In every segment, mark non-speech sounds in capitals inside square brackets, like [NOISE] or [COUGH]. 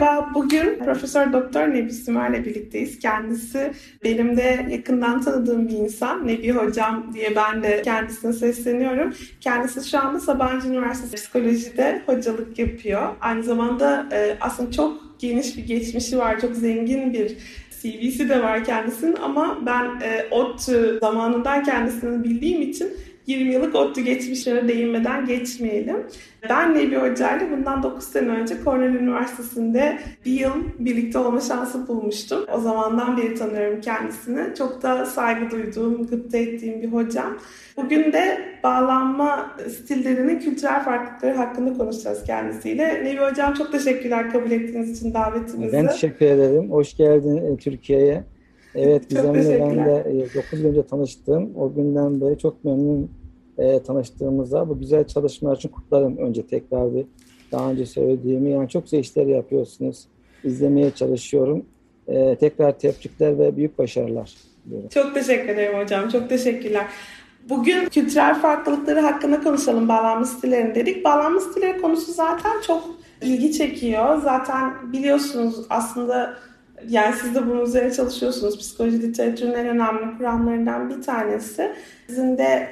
Merhaba, bugün Profesör Doktor Nebi Sümer'le birlikteyiz. Kendisi benim de yakından tanıdığım bir insan. Nebi Hocam diye ben de kendisine sesleniyorum. Kendisi şu anda Sabancı Üniversitesi Psikoloji'de hocalık yapıyor. Aynı zamanda e, aslında çok geniş bir geçmişi var, çok zengin bir CV'si de var kendisinin ama ben e, ODTÜ zamanından kendisini bildiğim için 20 yıllık ODTÜ geçmişlere değinmeden geçmeyelim. Ben Nebi Hoca ile bundan 9 sene önce Cornell Üniversitesi'nde bir yıl birlikte olma şansı bulmuştum. O zamandan beri tanıyorum kendisini. Çok da saygı duyduğum, gıpta ettiğim bir hocam. Bugün de bağlanma stillerinin kültürel farklılıkları hakkında konuşacağız kendisiyle. Nebi Hocam çok teşekkürler kabul ettiğiniz için davetimizi. Ben teşekkür ederim. Hoş geldin e, Türkiye'ye. Evet Gizem'le ben de 9 yıl önce tanıştım. O günden beri çok memnun e, tanıştığımızda bu güzel çalışmalar için kutlarım önce tekrar bir daha önce söylediğimi. Yani çok güzel işler yapıyorsunuz. İzlemeye çalışıyorum. E, tekrar tebrikler ve büyük başarılar. Diyorum. Çok teşekkür ederim hocam. Çok teşekkürler. Bugün kültürel farklılıkları hakkında konuşalım bağlanma stillerini dedik. Bağlanma stilleri konusu zaten çok ilgi çekiyor. Zaten biliyorsunuz aslında yani siz de bunun üzerine çalışıyorsunuz. Psikoloji literatürünün en önemli kuramlarından bir tanesi. Sizin de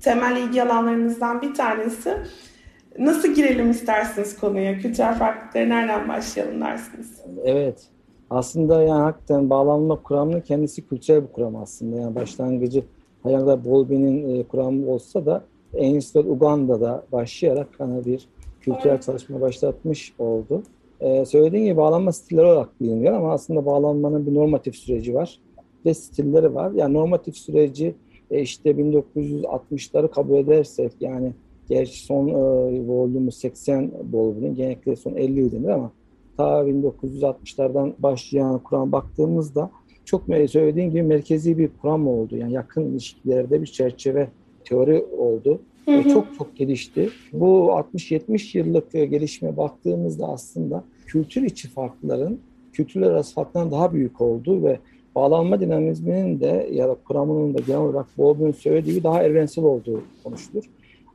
temel ilgi alanlarınızdan bir tanesi. Nasıl girelim istersiniz konuya? Kültürel farklılıkları nereden başlayalım dersiniz? Evet. Aslında yani hakikaten bağlanma kuramının kendisi kültürel bir kuram aslında. Yani başlangıcı Hayalda Bowlby'nin e, kuramı olsa da Ainsworth Uganda'da başlayarak hani bir kültürel evet. çalışma başlatmış oldu. Ee, söylediğim gibi bağlanma stilleri olarak biliniyor ama aslında bağlanmanın bir normatif süreci var ve stilleri var. Yani normatif süreci e, işte 1960'ları kabul edersek yani gerçi son e, volümü 80 volümünün genellikle son 50 yıl denir ama ta 1960'lardan başlayan Kur'an baktığımızda çok söylediğim gibi merkezi bir kuram oldu. Yani yakın ilişkilerde bir çerçeve teori oldu. Hı hı. Çok çok gelişti. Bu 60-70 yıllık e, gelişmeye baktığımızda aslında kültür içi farkların kültürler arası farkların daha büyük olduğu ve bağlanma dinamizminin de ya da kuramının da genel olarak Bowlby'nin söylediği daha evrensel olduğu konuşulur.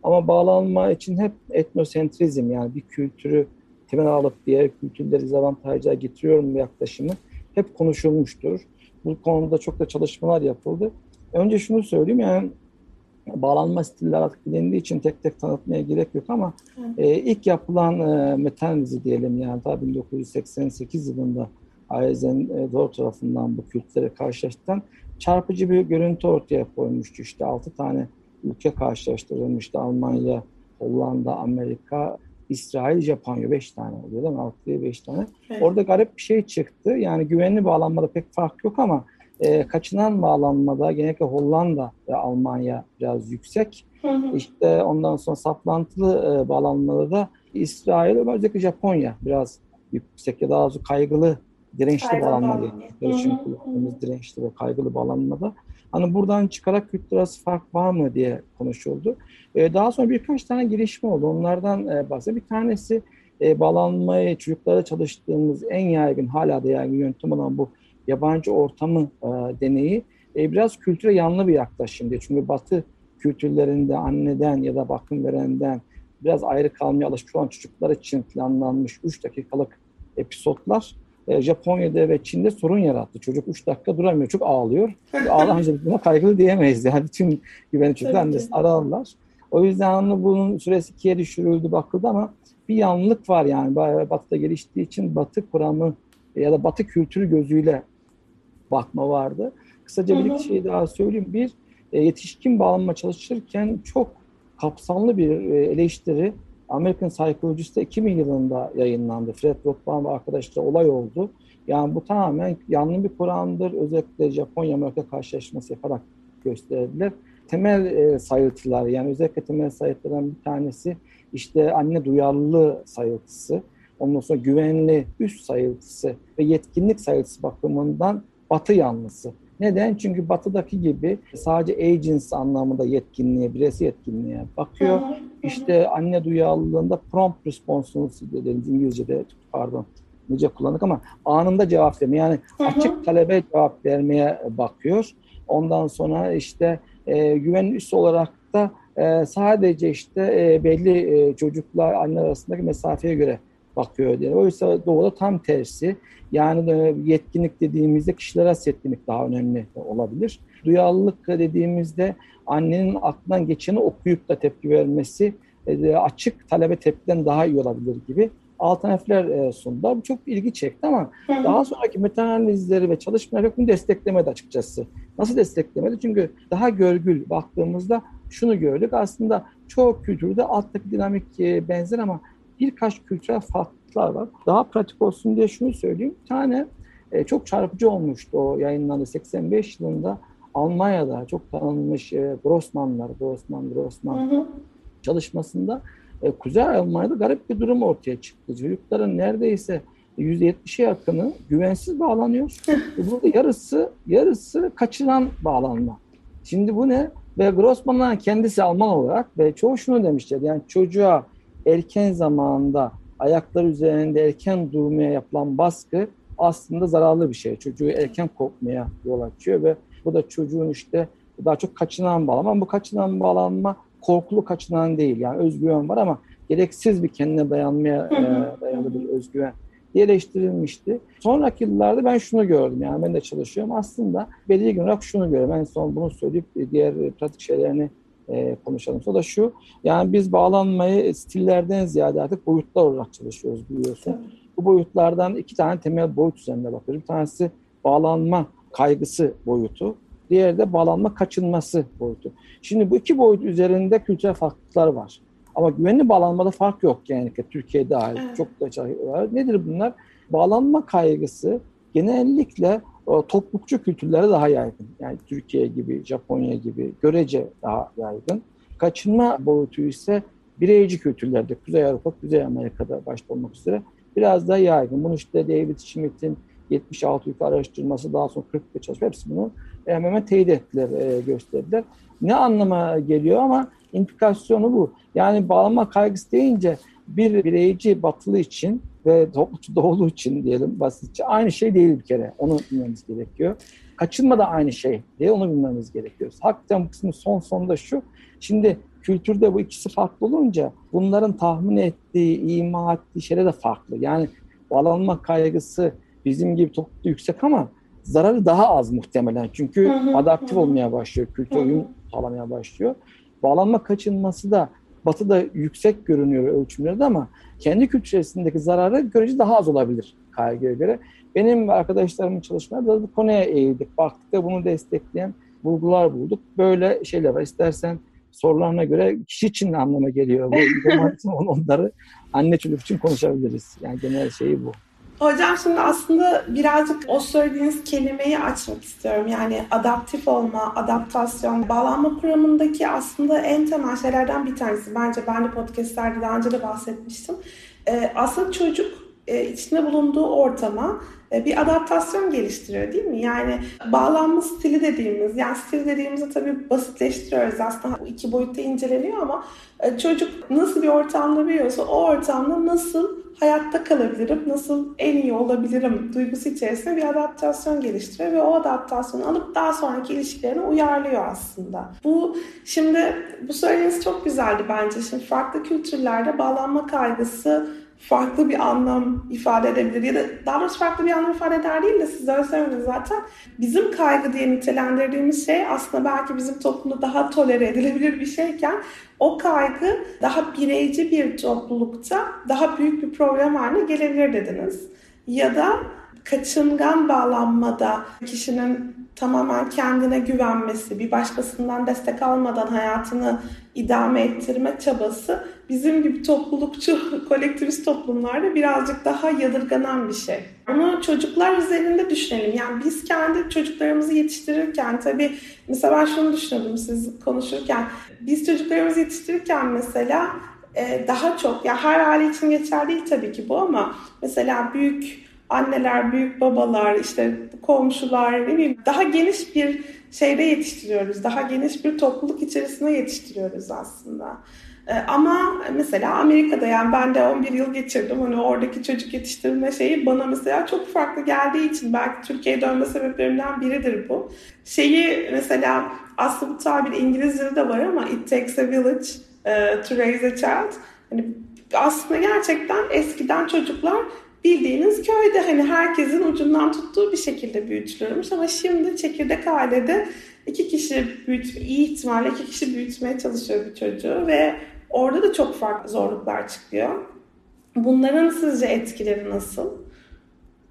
Ama bağlanma için hep etnosentrizm yani bir kültürü temel alıp diğer kültürleri dezavantaja getiriyorum yaklaşımı hep konuşulmuştur. Bu konuda çok da çalışmalar yapıldı. Önce şunu söyleyeyim yani bağlanma stiller artık bilindiği için tek tek tanıtmaya gerek yok ama e, ilk yapılan e, metanalizi diyelim yani daha 1988 yılında Eisenhower tarafından bu kültürleri karşılaştıran çarpıcı bir görüntü ortaya koymuştu. İşte altı tane ülke karşılaştırılmıştı. Almanya, Hollanda, Amerika, İsrail, Japonya beş tane oluyor değil mi? Altı diye beş tane. Evet. Orada garip bir şey çıktı. Yani güvenli bağlanmada pek fark yok ama e, kaçınan bağlanmada genellikle Hollanda ve Almanya biraz yüksek. Hı hı. İşte ondan sonra saplantılı e, bağlanmada da İsrail ve özellikle Japonya biraz yüksek ya daha az kaygılı dirençli kaygılı bağlanma diye. kullandığımız dirençli ve kaygılı bağlanmada. Hani buradan çıkarak kültür arası fark var mı diye konuşuldu. Ee, daha sonra birkaç tane gelişme oldu. Onlardan e, bahsedeyim. Bir tanesi e, bağlanmayı çocuklara çalıştığımız en yaygın, hala da yaygın yöntem olan bu yabancı ortamı e, deneyi e, biraz kültüre yanlı bir yaklaşım diye. Çünkü Batı kültürlerinde anneden ya da bakım verenden biraz ayrı kalmaya alışmış olan çocuklar için planlanmış 3 dakikalık episodlar e, Japonya'da ve Çin'de sorun yarattı. Çocuk 3 dakika duramıyor. Çok ağlıyor. Ağlayınca buna kaygılı diyemeyiz. Yani tüm güvenli çocuklar annesi ararlar. O yüzden bunun süresi ikiye düşürüldü bakıldı ama bir yanlılık var yani. Batı'da geliştiği için Batı kuramı ya da Batı kültürü gözüyle bakma vardı. Kısaca bir iki şey daha söyleyeyim. Bir, e, yetişkin bağlanma çalışırken çok kapsamlı bir e, eleştiri American Psychologist'te 2000 yılında yayınlandı. Fred Rothbard ve arkadaşları olay oldu. Yani bu tamamen yanlı bir Kur'an'dır. Özellikle Japonya-Amerika karşılaşması yaparak gösterdiler. Temel e, sayıltılar yani özellikle temel sayıltılardan bir tanesi işte anne duyarlılığı sayıltısı. Ondan sonra güvenli üst sayıltısı ve yetkinlik sayıltısı bakımından batı yanlısı. Neden? Çünkü batıdaki gibi sadece agency anlamında yetkinliğe, bireysel yetkinliğe bakıyor. Hı hı. İşte anne duyarlılığında prompt responsiveness dediğimiz İngilizce'de pardon nice kullandık ama anında cevap verme yani hı açık talebe cevap vermeye bakıyor. Ondan sonra işte e, güven üssü olarak da e, sadece işte e, belli e, çocuklar anne arasındaki mesafeye göre bakıyor diye. Oysa doğuda tam tersi. Yani e, yetkinlik dediğimizde kişilere has yetkinlik daha önemli olabilir. Duyarlılık dediğimizde annenin aklından geçeni okuyup da tepki vermesi e, açık talebe tepkiden daha iyi olabilir gibi alternatifler e, sundu. Bu çok ilgi çekti ama daha sonraki metanalizleri ve çalışmalar bunu desteklemedi açıkçası. Nasıl desteklemedi? Çünkü daha görgül baktığımızda şunu gördük. Aslında çoğu kültürde alttaki dinamik benzer ama birkaç kültürel farklılıklar var. Daha pratik olsun diye şunu söyleyeyim. Bir tane e, çok çarpıcı olmuştu o yayınlandı 85 yılında Almanya'da çok tanınmış e, Grossmanlar, Grossman, Grossman hı hı. çalışmasında e, Kuzey Almanya'da garip bir durum ortaya çıktı. Çocukların neredeyse %70'e yakını güvensiz bağlanıyor. Burada yarısı yarısı kaçıran bağlanma. Şimdi bu ne? Ve Grossman'ın kendisi Alman olarak ve çoğu şunu demişler. Yani çocuğa erken zamanda ayaklar üzerinde erken durmaya yapılan baskı aslında zararlı bir şey. Çocuğu erken kopmaya yol açıyor ve bu da çocuğun işte daha çok kaçınan bağlanma. Bu kaçınan bağlanma korkulu kaçınan değil. Yani özgüven var ama gereksiz bir kendine dayanmaya e, dayalı bir özgüven diye eleştirilmişti. Sonraki yıllarda ben şunu gördüm yani ben de çalışıyorum. Aslında belirgin olarak şunu görüyorum. En son bunu söyleyip diğer pratik şeylerini e, konuşalım. O da şu, yani biz bağlanmayı stillerden ziyade artık boyutlar olarak çalışıyoruz biliyorsun. Evet. Bu boyutlardan iki tane temel boyut üzerinde bakıyoruz. Bir tanesi bağlanma kaygısı boyutu. Diğeri de bağlanma kaçınması boyutu. Şimdi bu iki boyut üzerinde kültürel farklılıklar var. Ama güvenli bağlanmada fark yok yani Türkiye'de dahil. Evet. Çok da var. Nedir bunlar? Bağlanma kaygısı genellikle toplulukçu kültürlere daha yaygın. Yani Türkiye gibi, Japonya gibi görece daha yaygın. Kaçınma boyutu ise bireyci kültürlerde, Kuzey Avrupa, Kuzey Amerika'da başta olmak üzere biraz daha yaygın. Bunu işte David Schmidt'in 76 ülke araştırması daha sonra 40 çalışma hepsi bunu hemen hemen teyit ettiler, e, gösterdiler. Ne anlama geliyor ama implikasyonu bu. Yani bağlanma kaygısı deyince bir bireyci batılı için ve toplumcu doğulu için diyelim basitçe aynı şey değil bir kere. Onu bilmemiz gerekiyor. Kaçınma da aynı şey diye onu bilmemiz gerekiyor. Hakikaten bu kısmın son sonunda şu. Şimdi kültürde bu ikisi farklı olunca bunların tahmin ettiği, ima ettiği şeyler de farklı. Yani bağlanma kaygısı bizim gibi çok yüksek ama zararı daha az muhtemelen. Çünkü adaptif olmaya başlıyor, kültür uyum sağlamaya başlıyor. Bağlanma kaçınması da batıda yüksek görünüyor ölçümlerde ama kendi kültüründeki zararı görece daha az olabilir kaygıya göre. Benim arkadaşlarımın çalışmaları bu konuya eğildik. Baktık da bunu destekleyen bulgular bulduk. Böyle şeyler var. İstersen sorularına göre kişi için anlama geliyor bu [LAUGHS] onları anne çocuk için konuşabiliriz. Yani genel şeyi bu. Hocam şimdi aslında birazcık o söylediğiniz kelimeyi açmak istiyorum. Yani adaptif olma, adaptasyon, bağlanma kuramındaki aslında en temel şeylerden bir tanesi. Bence ben de podcastlerde daha önce de bahsetmiştim. Ee, aslında çocuk e, içinde bulunduğu ortama e, bir adaptasyon geliştiriyor değil mi? Yani bağlanma stili dediğimiz, yani stil dediğimizde tabii basitleştiriyoruz aslında iki boyutta inceleniyor ama e, çocuk nasıl bir ortamda büyüyorsa o ortamda nasıl hayatta kalabilirim, nasıl en iyi olabilirim duygusu içerisinde bir adaptasyon geliştiriyor ve o adaptasyonu alıp daha sonraki ilişkilerine uyarlıyor aslında. Bu şimdi bu söylediğiniz çok güzeldi bence. Şimdi farklı kültürlerde bağlanma kaygısı farklı bir anlam ifade edebilir ya da daha doğrusu farklı bir anlam ifade eder değil de siz öyle söylediniz zaten. Bizim kaygı diye nitelendirdiğimiz şey aslında belki bizim toplumda daha tolere edilebilir bir şeyken o kaygı daha bireyci bir toplulukta daha büyük bir problem haline gelebilir dediniz. Ya da kaçıngan bağlanmada kişinin tamamen kendine güvenmesi, bir başkasından destek almadan hayatını idame ettirme çabası bizim gibi toplulukçu, [LAUGHS] kolektivist toplumlarda birazcık daha yadırganan bir şey. Bunu çocuklar üzerinde düşünelim. Yani biz kendi çocuklarımızı yetiştirirken tabii mesela ben şunu düşünüyordum siz konuşurken. Biz çocuklarımızı yetiştirirken mesela e, daha çok ya her aile için geçerli değil tabii ki bu ama mesela büyük anneler, büyük babalar, işte komşular, ne bileyim daha geniş bir şeyde yetiştiriyoruz. Daha geniş bir topluluk içerisinde yetiştiriyoruz aslında. Ee, ama mesela Amerika'da yani ben de 11 yıl geçirdim. Hani oradaki çocuk yetiştirme şeyi bana mesela çok farklı geldiği için belki Türkiye'ye dönme sebeplerimden biridir bu. Şeyi mesela aslında bu tabir İngilizce'de de var ama it takes a village uh, to raise a child. Hani Aslında gerçekten eskiden çocuklar bildiğiniz köyde hani herkesin ucundan tuttuğu bir şekilde büyütülürmüş ama şimdi çekirdek ailede iki kişi büyüt, iyi ihtimalle iki kişi büyütmeye çalışıyor bir çocuğu ve orada da çok farklı zorluklar çıkıyor. Bunların sizce etkileri nasıl?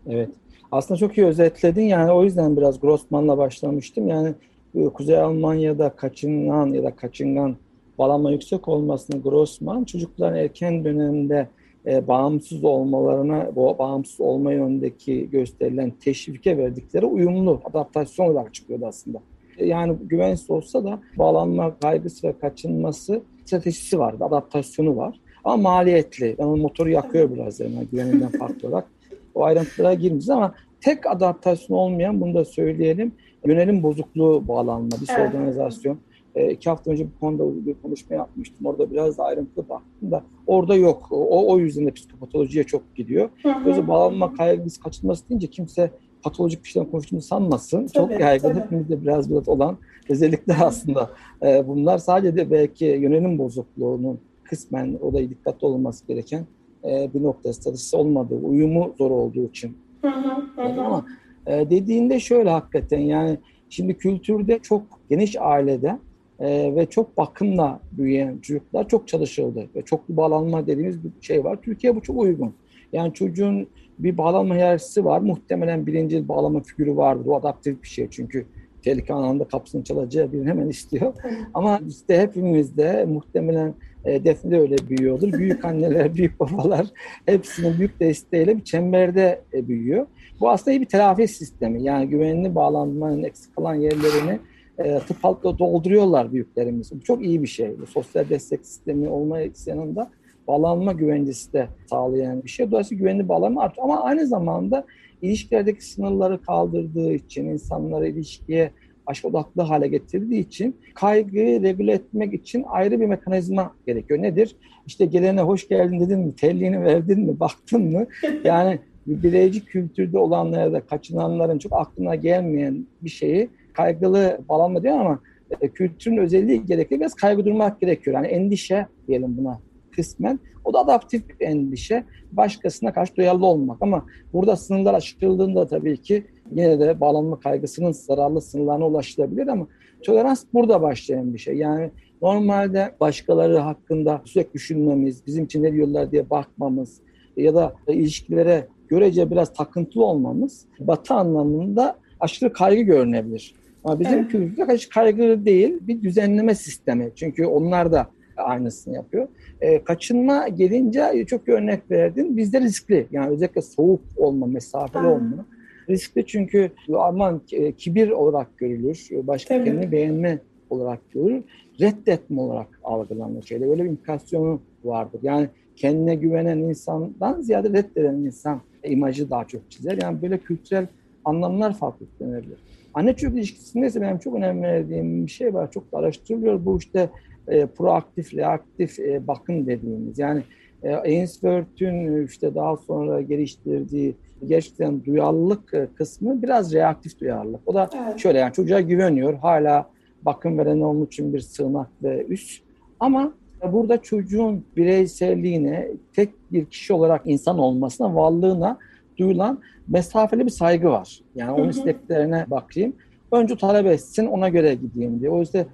Evet. Aslında çok iyi özetledin. Yani o yüzden biraz Grossman'la başlamıştım. Yani e, Kuzey Almanya'da kaçınan ya da kaçıngan balama yüksek olmasını Grossman çocukların erken dönemde e, bağımsız olmalarına, bağımsız olma yönündeki gösterilen teşvike verdikleri uyumlu adaptasyon olarak çıkıyordu aslında. Yani güvensiz olsa da bağlanma kaygısı ve kaçınması stratejisi var, adaptasyonu var. Ama maliyetli. Yani motoru yakıyor biraz yani güveninden farklı olarak. O ayrıntılara girmeyeceğiz ama tek adaptasyon olmayan bunu da söyleyelim. Yönelim bozukluğu bağlanma, disorganizasyon. Evet e, iki hafta önce bu konuda bir konuşma yapmıştım. Orada biraz da ayrıntılı baktım da orada yok. O, o yüzden de psikopatolojiye çok gidiyor. Gözü bağlanma kaygısı kaçınması deyince kimse patolojik bir şeyden konuştuğunu sanmasın. Tabii, çok yaygın. Tabii. Hepimizde biraz biraz olan özellikler aslında. E, bunlar sadece de belki yönelim bozukluğunun kısmen o da dikkatli olması gereken e, bir nokta stratejisi olmadığı, uyumu zor olduğu için. Hı hı, hı. Ama e, dediğinde şöyle hakikaten yani şimdi kültürde çok geniş ailede e, ve çok bakımla büyüyen çocuklar çok çalışıldı ve çoklu bağlanma dediğimiz bir şey var. Türkiye bu çok uygun. Yani çocuğun bir bağlanma hiyerarşisi var. Muhtemelen birinci bağlama figürü vardır. O adaptif bir şey çünkü tehlike anında kapısını çalacağı birini hemen istiyor. Ama işte hepimizde muhtemelen e, Defne de öyle büyüyordur. Büyük [LAUGHS] anneler, büyük babalar hepsinin büyük desteğiyle bir çemberde e, büyüyor. Bu aslında bir telafi sistemi. Yani güvenli bağlanmanın eksik kalan yerlerini e, tıp dolduruyorlar büyüklerimiz. Bu çok iyi bir şey. Bu sosyal destek sistemi olması yanında bağlanma güvencesi de sağlayan bir şey. Dolayısıyla güvenli bağlanma artıyor. Ama aynı zamanda ilişkilerdeki sınırları kaldırdığı için, insanları ilişkiye aşk odaklı hale getirdiği için kaygıyı regüle etmek için ayrı bir mekanizma gerekiyor. Nedir? İşte gelene hoş geldin dedin mi, telliğini verdin mi, baktın mı? [LAUGHS] Yani bireyci kültürde olanlara da kaçınanların çok aklına gelmeyen bir şeyi kaygılı bağlanma diyor ama e, kültürün özelliği gerekli biraz kaygı durmak gerekiyor. Yani endişe diyelim buna kısmen. O da adaptif bir endişe. Başkasına karşı duyarlı olmak. Ama burada sınırlar aşıldığında tabii ki yine de bağlanma kaygısının zararlı sınırlarına ulaşılabilir ama tolerans burada başlayan bir şey. Yani normalde başkaları hakkında sürekli düşünmemiz, bizim için ne diyorlar diye bakmamız ya da ilişkilere görece biraz takıntılı olmamız batı anlamında aşırı kaygı görünebilir. Ama bizim evet. kültürde kaygı değil, bir düzenleme sistemi. Çünkü onlar da aynısını yapıyor. E, kaçınma gelince çok örnek verdin. Bizde riskli. Yani özellikle soğuk olma, mesafeli olma. Riskli çünkü aman e, kibir olarak görülür. Başka Tabii. kendini beğenme olarak görülür. Reddetme olarak algılanır şeyde. Böyle bir implikasyonu vardır. Yani kendine güvenen insandan ziyade reddeden insan imajı daha çok çizer. Yani böyle kültürel anlamlar farklı denebilir. Anne çocuk ilişkisinde ise benim çok önem verdiğim bir şey var. Çok da araştırılıyor. Bu işte e, proaktif, reaktif e, bakım dediğimiz. Yani e, Ainsworth'ün işte daha sonra geliştirdiği gerçekten duyarlılık e, kısmı biraz reaktif duyarlılık. O da evet. şöyle yani çocuğa güveniyor. Hala bakım veren onun için bir sığınak ve üs. Ama burada çocuğun bireyselliğine, tek bir kişi olarak insan olmasına, varlığına duyulan mesafeli bir saygı var. Yani onun isteklerine bakayım. Önce talep etsin ona göre gideyim diye. O yüzden e,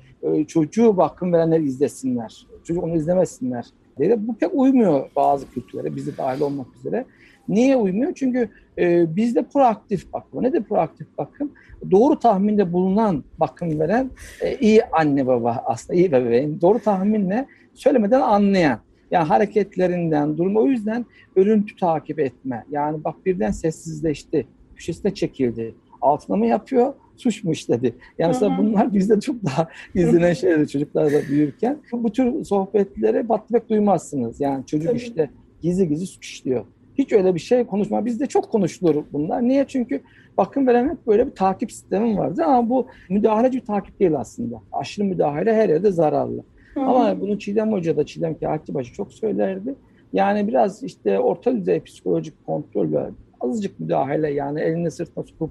çocuğu bakım verenler izlesinler. Çocuk onu izlemesinler diye. Bu pek uymuyor bazı kültürlere, bizi dahil olmak üzere. Niye uymuyor? Çünkü e, bizde proaktif bakım. Ne de proaktif bakım? Doğru tahminde bulunan bakım veren e, iyi anne baba aslında iyi bebeğin. Doğru tahminle söylemeden anlayan. Yani hareketlerinden, durum o yüzden örüntü takip etme. Yani bak birden sessizleşti, köşesine çekildi. Altına mı yapıyor, suç mu işledi? Yani mesela bunlar bizde çok daha izlenen [LAUGHS] şeyler çocuklar da büyürken. Bu tür sohbetlere batmak duymazsınız. Yani çocuk Tabii. işte gizli gizli suç işliyor. Hiç öyle bir şey konuşma. Bizde çok konuşulur bunlar. Niye? Çünkü bakım veren hep böyle bir takip sistemi vardı ama bu müdahaleci bir takip değil aslında. Aşırı müdahale her yerde zararlı. Hı. Ama bunu Çiğdem Hoca da Çiğdem Kağıtçıbaşı çok söylerdi. Yani biraz işte orta düzey psikolojik kontrol ve azıcık müdahale yani elini sırtına sokup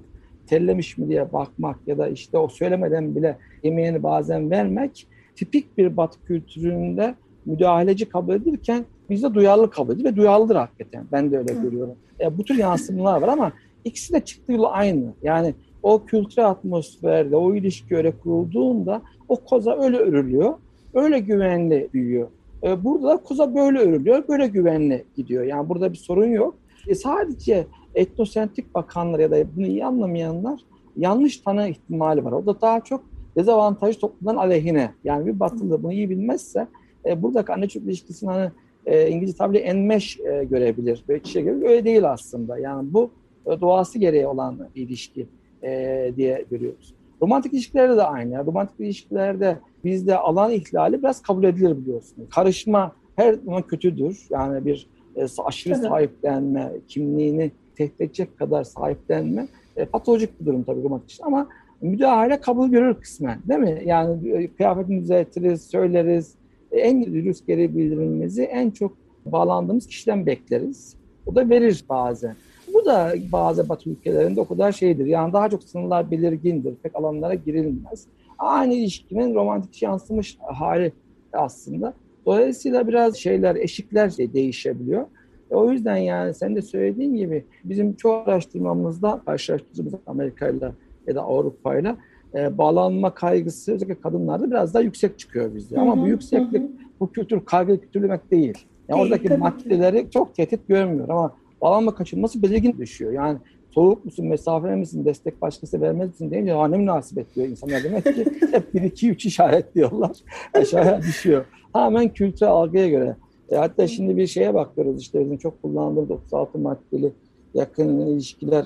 terlemiş mi diye bakmak ya da işte o söylemeden bile yemeğini bazen vermek tipik bir batı kültüründe müdahaleci kabul edilirken bizde duyarlı kabul edilir ve duyarlıdır hakikaten. Ben de öyle görüyorum. E, bu tür yansımalar var ama ikisi de çıktığı yolu aynı. Yani o kültürel atmosferde, o ilişki öyle kurulduğunda o koza öyle örülüyor, öyle güvenli büyüyor. E, burada da koza böyle örülüyor, böyle güvenli gidiyor. Yani burada bir sorun yok. E, sadece etnosentrik bakanlar ya da bunu iyi anlamayanlar yanlış tanı ihtimali var. O da daha çok dezavantajlı toplumdan aleyhine. Yani bir batılı bunu iyi bilmezse e, buradaki anne çocuk ilişkisini hani e, İngilizce tabiriyle enmeş e, görebilir. Böyle kişiye göre öyle değil aslında. Yani bu e, doğası gereği olan bir ilişki e, diye görüyoruz. Romantik ilişkilerde de aynı. Romantik ilişkilerde bizde alan ihlali biraz kabul edilir biliyorsunuz. Karışma her zaman kötüdür. Yani bir e, aşırı evet. sahiplenme, kimliğini tehdit edecek kadar sahiplenme e, patolojik bir durum tabii romantik ilişki ama müdahale kabul görür kısmen değil mi? Yani e, kıyafetini düzeltiriz, söyleriz. E, en dürüst geri bildirimimizi en çok bağlandığımız kişiden bekleriz. O da verir bazen. Bu da bazı Batı ülkelerinde o kadar şeydir. Yani daha çok sınırlar belirgindir. Pek alanlara girilmez. Aynı ilişkinin romantik yansımış hali aslında. Dolayısıyla biraz şeyler, eşikler de değişebiliyor. E o yüzden yani sen de söylediğin gibi bizim çok araştırmamızda karşılaştırdığımız Amerika ile ya da Avrupa ile e, bağlanma kaygısı özellikle kadınlarda biraz daha yüksek çıkıyor bizde. Ama bu yükseklik hı. bu kültür kaygı kültür demek değil. Yani değil, oradaki maddeleri çok tehdit görmüyor ama bağlanma kaçınması belirgin düşüyor. Yani soğuk musun, mesafeli misin, destek başkası vermez misin deyince ha ne münasebet diyor insanlar demek ki [LAUGHS] hep bir iki üç işaret diyorlar. [LAUGHS] Aşağıya düşüyor. Tamamen kültürel algıya göre. E hatta şimdi bir şeye bakıyoruz işte bizim çok kullandığımız 36 maddeli yakın ilişkiler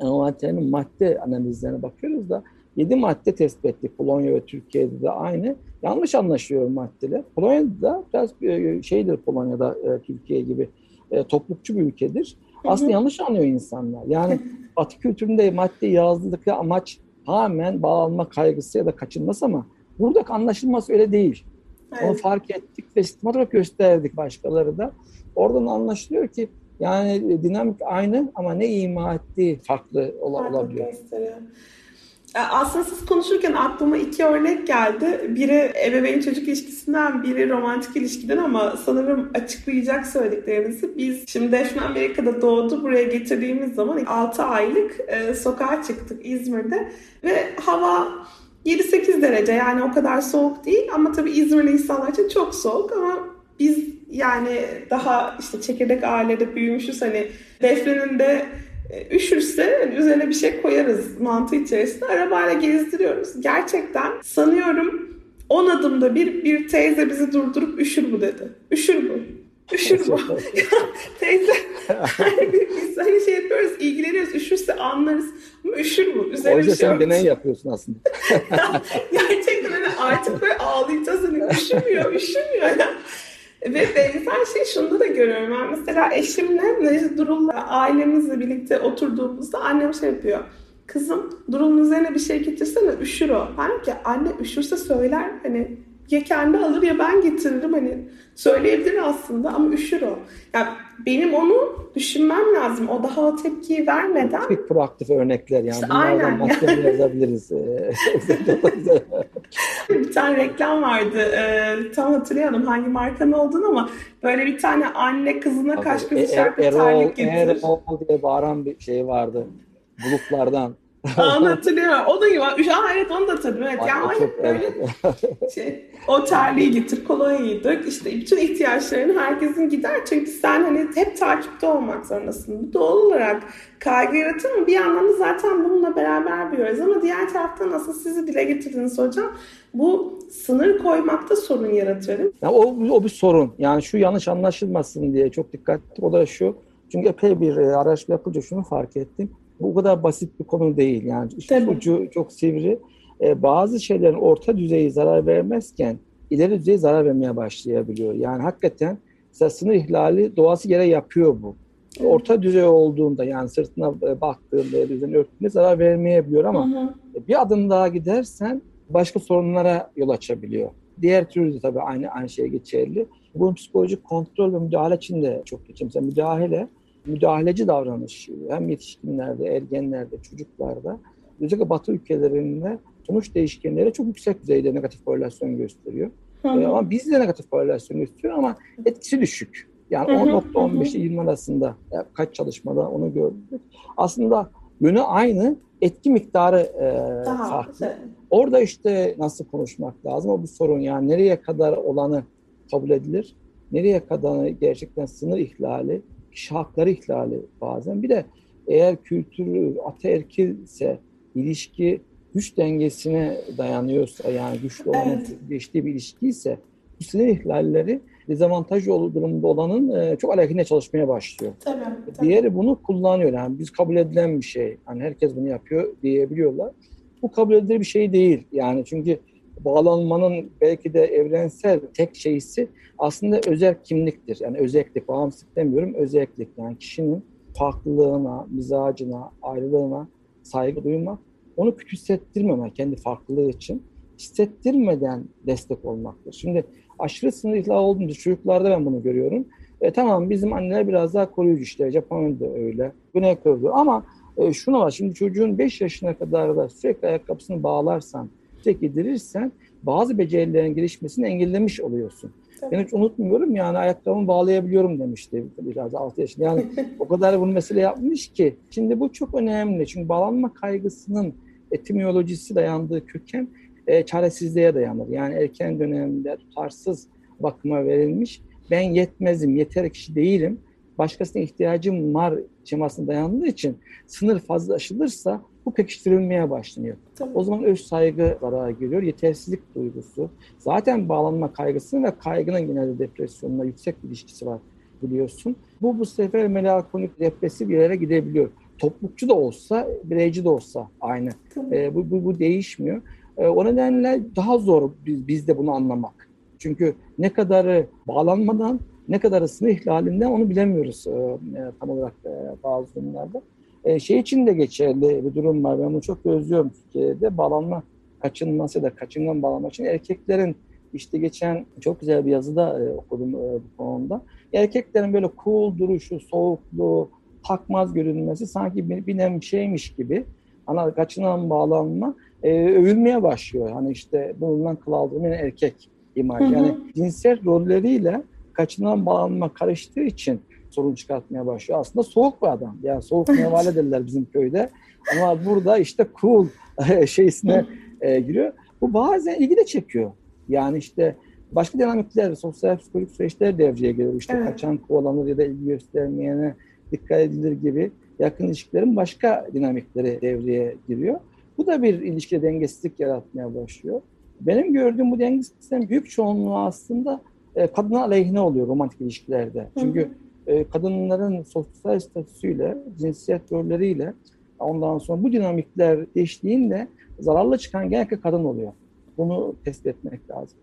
envanterinin madde analizlerine bakıyoruz da 7 madde tespit ettik. Polonya ve Türkiye'de de aynı. Yanlış anlaşıyor maddeler. Polonya'da biraz e, şeydir Polonya'da e, Türkiye gibi e, toplulukçu bir ülkedir. Aslında yanlış anlıyor insanlar. Yani [LAUGHS] Batı kültüründe madde yazdıkları amaç tamamen bağlanma kaygısı ya da kaçınması ama buradaki anlaşılması öyle değil. Evet. Onu fark ettik ve sistematik gösterdik başkaları da. Oradan anlaşılıyor ki yani dinamik aynı ama ne ima ettiği farklı olabiliyor. Gösteriyor. Aslında siz konuşurken aklıma iki örnek geldi. Biri ebeveyn çocuk ilişkisinden, biri romantik ilişkiden ama sanırım açıklayacak söylediklerinizi. Biz şimdi Defne Amerika'da doğdu. Buraya getirdiğimiz zaman 6 aylık e, sokağa çıktık İzmir'de ve hava 7-8 derece yani o kadar soğuk değil ama tabii İzmirli insanlar için çok soğuk ama biz yani daha işte çekirdek ailede büyümüşüz hani Defne'nin de e, üşürse hani üzerine bir şey koyarız mantığı içerisinde arabayla gezdiriyoruz. Gerçekten sanıyorum 10 adımda bir bir teyze bizi durdurup üşür bu dedi. Üşür bu. Üşür bu. [LAUGHS] teyze hani biz hani şey yapıyoruz ilgileniyoruz üşürse anlarız ama üşür bu. Üzerine o yüzden şey sen deney yapıyorsun aslında. [LAUGHS] Gerçekten hani artık böyle ağlayacağız hani üşümüyor üşümüyor. Ve benzer şey şunu da görüyorum. Ben mesela eşimle Necdet Durul'la ailemizle birlikte oturduğumuzda annem şey yapıyor. Kızım Durul'un üzerine bir şey getirsene üşür o. Ben ki anne üşürse söyler. Hani ya kendi alır ya ben getiririm hani söyleyebilir aslında ama üşür o. Yani benim onu düşünmem lazım. O daha o tepkiyi vermeden. Tipik proaktif örnekler yani. İşte Bunlardan aynen. yazabiliriz. [LAUGHS] bir tane reklam vardı. Ee, tam hatırlayamadım hangi markanın olduğunu ama böyle bir tane anne kızına kaş gözü şarkı er, terlik getirir. Erol diye bağıran bir şey vardı. Bulutlardan. Anlatılıyor. O da gibi. Aa, evet onu da tabii. Evet. Yani hep böyle şey, o terliği getir, kolonyayı dök. İşte bütün ihtiyaçlarını herkesin gider. Çünkü sen hani hep takipte olmak zorundasın. Bu doğal olarak kaygı yaratır mı? Bir yandan da zaten bununla beraber büyüyoruz. Ama diğer taraftan nasıl sizi dile getirdiniz hocam. Bu sınır koymakta sorun yaratıyor değil mi? Ya o, o bir sorun. Yani şu yanlış anlaşılmasın diye çok dikkatli. O da şu. Çünkü epey bir e, araştırma yapınca şunu fark ettim bu kadar basit bir konu değil. Yani işte ucu çok sivri. Ee, bazı şeylerin orta düzeyi zarar vermezken ileri düzey zarar vermeye başlayabiliyor. Yani hakikaten mesela sınır ihlali doğası yere yapıyor bu. Evet. Orta düzey olduğunda yani sırtına e, baktığında ya üzerine örttüğünde zarar vermeyebiliyor ama hı hı. bir adım daha gidersen başka sorunlara yol açabiliyor. Diğer türlü de tabii aynı aynı şey geçerli. Bunun psikolojik kontrol ve müdahale için de çok geçerli. Mesela müdahale müdahaleci davranış hem yetişkinlerde, ergenlerde, çocuklarda özellikle Batı ülkelerinde sonuç değişkenleri çok yüksek düzeyde negatif korrelasyon gösteriyor. Hı hı. Ama biz de negatif korelasyon istiyor ama etkisi düşük. Yani 10.15 ile 20 arasında kaç çalışmada onu gördük. Aslında yönü aynı, etki miktarı e, Daha farklı. Güzel. Orada işte nasıl konuşmak lazım o bir sorun yani nereye kadar olanı kabul edilir, nereye kadar gerçekten sınır ihlali, kişi hakları ihlali bazen. Bir de eğer kültürü ataerkilse, ilişki güç dengesine dayanıyorsa yani güçlü olanın evet. geçtiği bir ilişkiyse bu sınır ihlalleri dezavantaj olduğu durumda olanın e, çok aleyhine çalışmaya başlıyor. Tabii, tabii. Diğeri bunu kullanıyor. Yani biz kabul edilen bir şey. Hani herkes bunu yapıyor diyebiliyorlar. Bu kabul edilir bir şey değil. Yani çünkü bağlanmanın belki de evrensel tek şeysi aslında özel kimliktir. Yani özellik, bağımsızlık demiyorum, özellik. Yani kişinin farklılığına, mizacına, ayrılığına saygı duymak, onu küçülttirmemek kendi farklılığı için hissettirmeden destek olmaktır. Şimdi aşırı sınır ihlal olduğunda çocuklarda ben bunu görüyorum. E, tamam bizim anneler biraz daha koruyucu işte Japonya'da öyle, Güney Kore'de ama e, şuna var şimdi çocuğun 5 yaşına kadar da sürekli ayakkabısını bağlarsan, sürekli yedirirsen bazı becerilerin gelişmesini engellemiş oluyorsun. Tabii. Ben hiç unutmuyorum yani ayakkabımı bağlayabiliyorum demişti biraz 6 yaşında. Yani [LAUGHS] o kadar bunu mesele yapmış ki. Şimdi bu çok önemli. Çünkü bağlanma kaygısının etimiyolojisi dayandığı köken e, çaresizliğe dayanır. Yani erken dönemde tutarsız bakıma verilmiş. Ben yetmezim, yeter kişi değilim. Başkasına ihtiyacım var şemasına dayandığı için sınır fazla aşılırsa bu pekiştirilmeye başlanıyor. Tabii. O zaman öz saygı saygılara giriyor, yetersizlik duygusu. Zaten bağlanma kaygısının ve kaygının genelde depresyonla yüksek bir ilişkisi var biliyorsun. Bu bu sefer melankolik, depresif bir yere gidebiliyor. Toplulukçu da olsa, bireyci de olsa aynı. E, bu, bu, bu değişmiyor. E, o nedenle daha zor biz, biz de bunu anlamak. Çünkü ne kadarı bağlanmadan, ne kadarı sınır ihlalinden onu bilemiyoruz e, e, tam olarak e, bazı durumlarda. E, şey için de geçerli bir durum var. Ben bunu çok gözlüyorum Türkiye'de. Bağlanma kaçınması da kaçıngan bağlanma için erkeklerin işte geçen çok güzel bir yazıda e, okudum e, bu konuda. Erkeklerin böyle cool duruşu, soğukluğu, takmaz görünmesi sanki bir, bir nem şeymiş gibi. Ana kaçınan bağlanma e, övülmeye başlıyor. Hani işte bulunan kıl aldırmayan erkek imajı. Yani cinsel rolleriyle kaçınan bağlanma karıştığı için sorun çıkartmaya başlıyor. Aslında soğuk bir adam. Yani soğuk nevale derler bizim köyde. Ama burada işte cool [LAUGHS] şeysine e, giriyor. Bu bazen ilgi de çekiyor. Yani işte başka dinamikler, sosyal psikolojik süreçler devreye giriyor. İşte evet. kaçan kovalanır ya da ilgi göstermeyene dikkat edilir gibi yakın ilişkilerin başka dinamikleri devreye giriyor. Bu da bir ilişki dengesizlik yaratmaya başlıyor. Benim gördüğüm bu dengesizliklerin büyük çoğunluğu aslında e, kadına aleyhine oluyor romantik ilişkilerde. Çünkü. E, kadınların sosyal statüsüyle, cinsiyet rolleriyle ondan sonra bu dinamikler değiştiğinde zararlı çıkan genellikle kadın oluyor. Bunu tespit etmek lazım.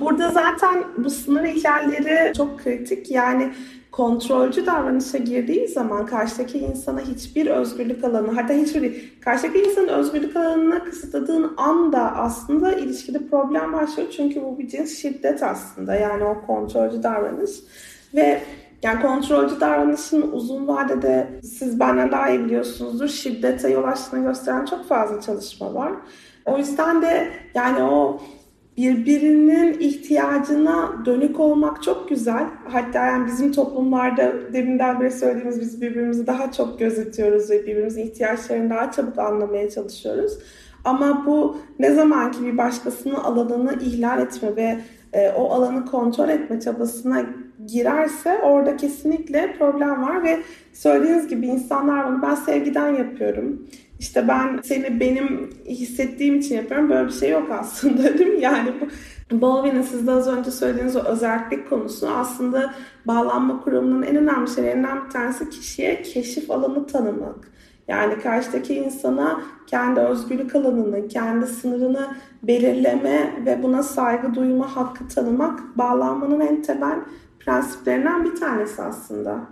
Burada zaten bu sınır ihlalleri çok kritik. Yani kontrolcü davranışa girdiği zaman karşıdaki insana hiçbir özgürlük alanı, hatta hiçbir karşıdaki insanın özgürlük alanına kısıtladığın anda aslında ilişkide problem başlıyor. Çünkü bu bir cins şiddet aslında. Yani o kontrolcü davranış. Ve yani kontrolcü davranışın uzun vadede siz benden daha iyi biliyorsunuzdur şiddete yol açtığını gösteren çok fazla çalışma var. O yüzden de yani o birbirinin ihtiyacına dönük olmak çok güzel. Hatta yani bizim toplumlarda deminden beri söylediğimiz biz birbirimizi daha çok gözetiyoruz ve birbirimizin ihtiyaçlarını daha çabuk anlamaya çalışıyoruz. Ama bu ne zaman ki bir başkasının alanını ihlal etme ve e, o alanı kontrol etme çabasına girerse orada kesinlikle problem var ve söylediğiniz gibi insanlar bunu ben sevgiden yapıyorum. İşte ben seni benim hissettiğim için yapıyorum. Böyle bir şey yok aslında [LAUGHS] değil mi? Yani bu Baldwin'in siz de az önce söylediğiniz o özellik konusu aslında bağlanma kuramının en önemli şeylerinden bir tanesi kişiye keşif alanı tanımak. Yani karşıdaki insana kendi özgürlük alanını, kendi sınırını belirleme ve buna saygı duyma hakkı tanımak bağlanmanın en temel prensiplerinden bir tanesi aslında.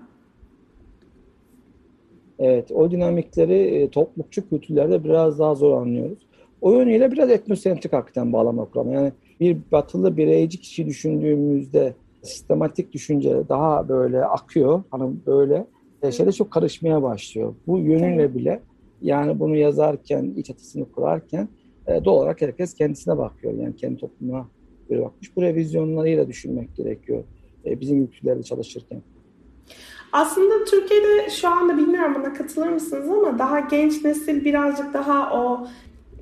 Evet, o dinamikleri e, toplulukçu kültürlerde biraz daha zor anlıyoruz. O yönüyle biraz etnosentrik hakikaten bağlama kuramı. Yani bir batılı bireyci kişi düşündüğümüzde sistematik düşünce daha böyle akıyor. Hani böyle e, şeyde çok karışmaya başlıyor. Bu yönüyle bile yani bunu yazarken, iç atısını kurarken e, doğal olarak herkes kendisine bakıyor. Yani kendi toplumuna göre bakmış. Bu revizyonlarıyla düşünmek gerekiyor e, bizim ülkelerde çalışırken. Aslında Türkiye'de şu anda bilmiyorum buna katılır mısınız ama daha genç nesil birazcık daha o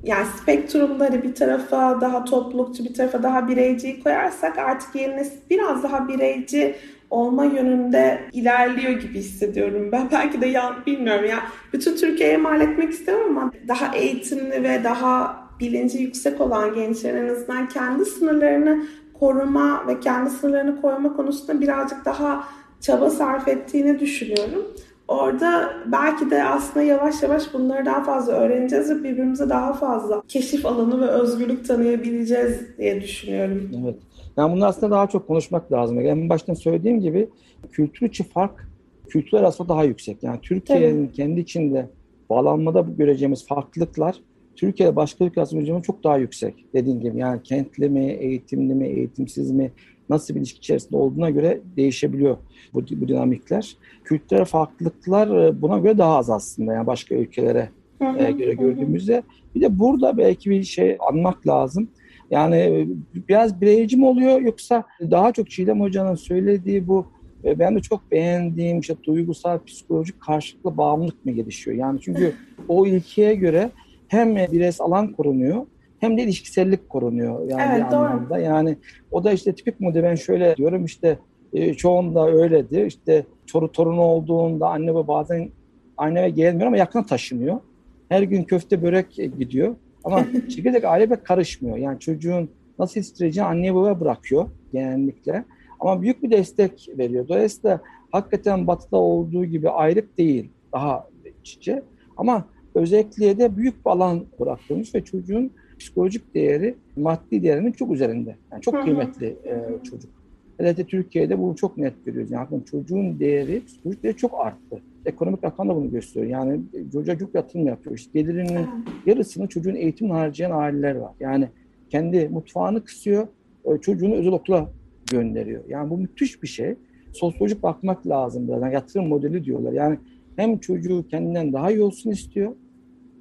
yani spektrumları bir tarafa daha toplulukçu bir tarafa daha bireyciyi koyarsak artık yeni nesil biraz daha bireyci olma yönünde ilerliyor gibi hissediyorum. Ben [LAUGHS] belki de yan bilmiyorum ya. Bütün Türkiye'ye mal etmek istemem ama daha eğitimli ve daha bilinci yüksek olan gençlerin en azından kendi sınırlarını koruma ve kendi sınırlarını koyma konusunda birazcık daha çaba sarf ettiğini düşünüyorum. Orada belki de aslında yavaş yavaş bunları daha fazla öğreneceğiz ve birbirimize daha fazla keşif alanı ve özgürlük tanıyabileceğiz diye düşünüyorum. Evet. Yani bunu aslında daha çok konuşmak lazım. En baştan söylediğim gibi kültür içi fark kültürler aslında daha yüksek. Yani Türkiye'nin kendi içinde bağlanmada göreceğimiz farklılıklar Türkiye'de başka ülke arasında çok daha yüksek. Dediğim gibi yani kentli mi, eğitimli mi, eğitimsiz mi, nasıl bir ilişki içerisinde olduğuna göre değişebiliyor bu, bu dinamikler. Kültürel farklılıklar e, buna göre daha az aslında yani başka ülkelere e, göre gördüğümüzde. Bir de burada belki bir şey anmak lazım. Yani e, biraz bireyci mi oluyor yoksa daha çok Çiğdem Hoca'nın söylediği bu e, ben de çok beğendiğim işte duygusal psikolojik karşılıklı bağımlılık mı gelişiyor? Yani çünkü [LAUGHS] o ilkeye göre hem bireysel alan korunuyor hem de ilişkisellik korunuyor yani evet, bir anlamda. Yani o da işte tipik model ben şöyle diyorum işte e, çoğunda öyledir. İşte çoru torunu olduğunda anne baba bazen anneme gelmiyor ama yakına taşınıyor. Her gün köfte börek gidiyor. Ama [LAUGHS] çekirdek aile pek karışmıyor. Yani çocuğun nasıl isteyeceğini anneye baba bırakıyor genellikle. Ama büyük bir destek veriyor. Dolayısıyla hakikaten batıda olduğu gibi ayrık değil. Daha iç içe. Ama özelliğe de büyük bir alan bıraktırmış ve çocuğun psikolojik değeri maddi değerinin çok üzerinde. Yani çok kıymetli e, çocuk. Hele de Türkiye'de bu çok net görüyoruz. Yani çocuğun değeri, psikolojik değeri çok arttı. Ekonomik rakam da bunu gösteriyor. Yani çocuğa çok yatırım yapıyor. İşte gelirinin yarısını çocuğun eğitimine harcayan aileler var. Yani kendi mutfağını kısıyor, e, çocuğunu özel okula gönderiyor. Yani bu müthiş bir şey. Sosyolojik bakmak lazım biraz. Yani yatırım modeli diyorlar. Yani hem çocuğu kendinden daha iyi olsun istiyor,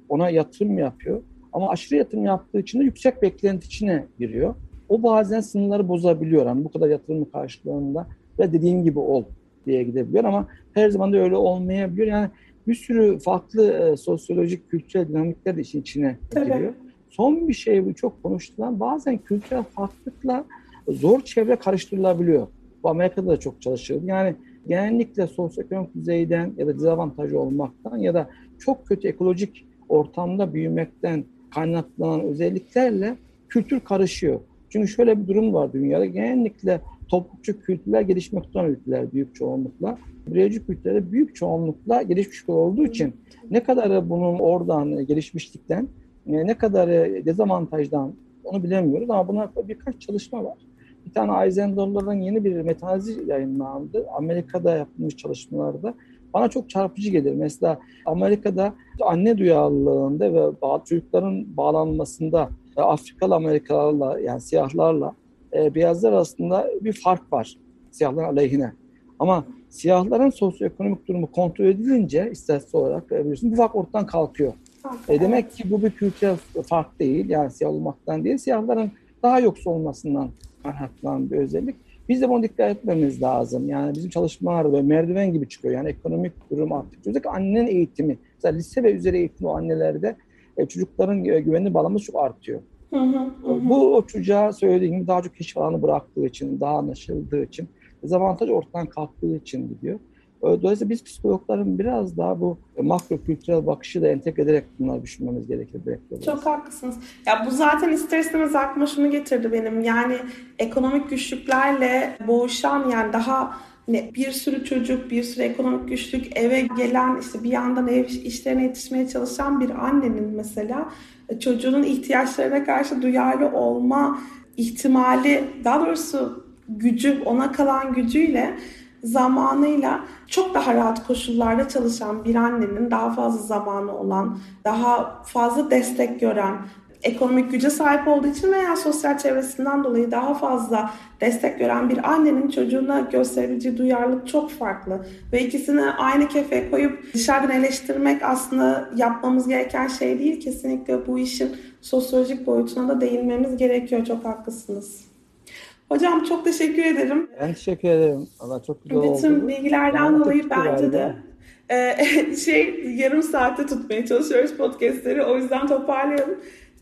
ona yatırım yapıyor. Ama aşırı yatırım yaptığı için de yüksek beklenti içine giriyor. O bazen sınırları bozabiliyor. Yani bu kadar yatırım karşılığında ve dediğim gibi ol diye gidebiliyor ama her zaman da öyle olmayabiliyor. Yani bir sürü farklı e, sosyolojik, kültürel dinamikler de işin içine Tabii. giriyor. Son bir şey bu çok konuşulan bazen kültürel farklılıkla zor çevre karıştırılabiliyor. Bu Amerika'da da çok çalışıldı. Yani genellikle sosyoekonomik düzeyden ya da dezavantajlı olmaktan ya da çok kötü ekolojik ortamda büyümekten kaynaklanan özelliklerle kültür karışıyor. Çünkü şöyle bir durum var dünyada. Genellikle toplulukçu kültürler gelişmekte olan ülkeler büyük çoğunlukla. Bireyci kültürler büyük çoğunlukla gelişmiş olduğu için ne kadar bunun oradan gelişmişlikten ne kadar dezavantajdan onu bilemiyoruz ama buna birkaç çalışma var. Bir tane Eisenhower'ların yeni bir metanalizi yayınlandı. Amerika'da yapılmış çalışmalarda bana çok çarpıcı gelir. Mesela Amerika'da anne duyarlılığında ve çocukların bağlanmasında e, Afrikalı Amerikalılarla yani siyahlarla e, beyazlar arasında bir fark var siyahların aleyhine. Ama siyahların sosyoekonomik durumu kontrol edilince istatistik olarak biliyorsun bu fark ortadan kalkıyor. E, demek ki bu bir kültürel fark değil. Yani siyah olmaktan değil, siyahların daha yoksul olmasından kaynaklanan bir özellik. Biz de buna dikkat etmemiz lazım. Yani bizim çalışmalar ve merdiven gibi çıkıyor. Yani ekonomik durum artık. Özellikle annenin eğitimi. Mesela lise ve üzeri eğitim o annelerde e, çocukların e, güvenli bağlaması çok artıyor. Hı hı, hı. Bu o çocuğa söylediğim gibi daha çok keşif alanı bıraktığı için, daha anlaşıldığı için, dezavantaj ortadan kalktığı için gidiyor. Dolayısıyla biz psikologların biraz daha bu makro kültürel bakışı da entegre ederek bunları düşünmemiz gerekir. Çok haklısınız. Ya bu zaten ister istemez aklıma şunu getirdi benim. Yani ekonomik güçlüklerle boğuşan yani daha hani bir sürü çocuk, bir sürü ekonomik güçlük eve gelen işte bir yandan ev işlerine yetişmeye çalışan bir annenin mesela çocuğunun ihtiyaçlarına karşı duyarlı olma ihtimali daha doğrusu gücü ona kalan gücüyle zamanıyla çok daha rahat koşullarda çalışan bir annenin daha fazla zamanı olan, daha fazla destek gören, ekonomik güce sahip olduğu için veya sosyal çevresinden dolayı daha fazla destek gören bir annenin çocuğuna gösterebileceği duyarlılık çok farklı. Ve ikisini aynı kefeye koyup dışarıdan eleştirmek aslında yapmamız gereken şey değil. Kesinlikle bu işin sosyolojik boyutuna da değinmemiz gerekiyor. Çok haklısınız. Hocam çok teşekkür ederim. Ben teşekkür ederim. Allah çok güzel Bütün oldu. Bütün bilgilerden dolayı bence de e, [LAUGHS] şey yarım saatte tutmaya çalışıyoruz podcastleri. O yüzden toparlayalım.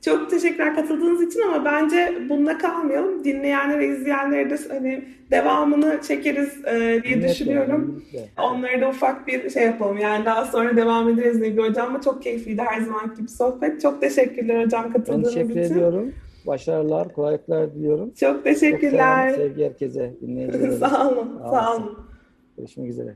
Çok teşekkürler katıldığınız için ama bence bununla kalmayalım. Dinleyenler ve izleyenlere de hani devamını çekeriz e, diye Net düşünüyorum. yani. Onlara da ufak bir şey yapalım. Yani daha sonra devam ederiz Nebi Hocam ama çok keyifliydi her zaman gibi sohbet. Çok teşekkürler hocam Ben katıldığınız teşekkür için. ediyorum. Başarılar, kolaylıklar diliyorum. Çok teşekkürler. Çok selam, sevgi herkese, [LAUGHS] dinleyicilere. sağ olun. Sağ olun. Görüşmek üzere.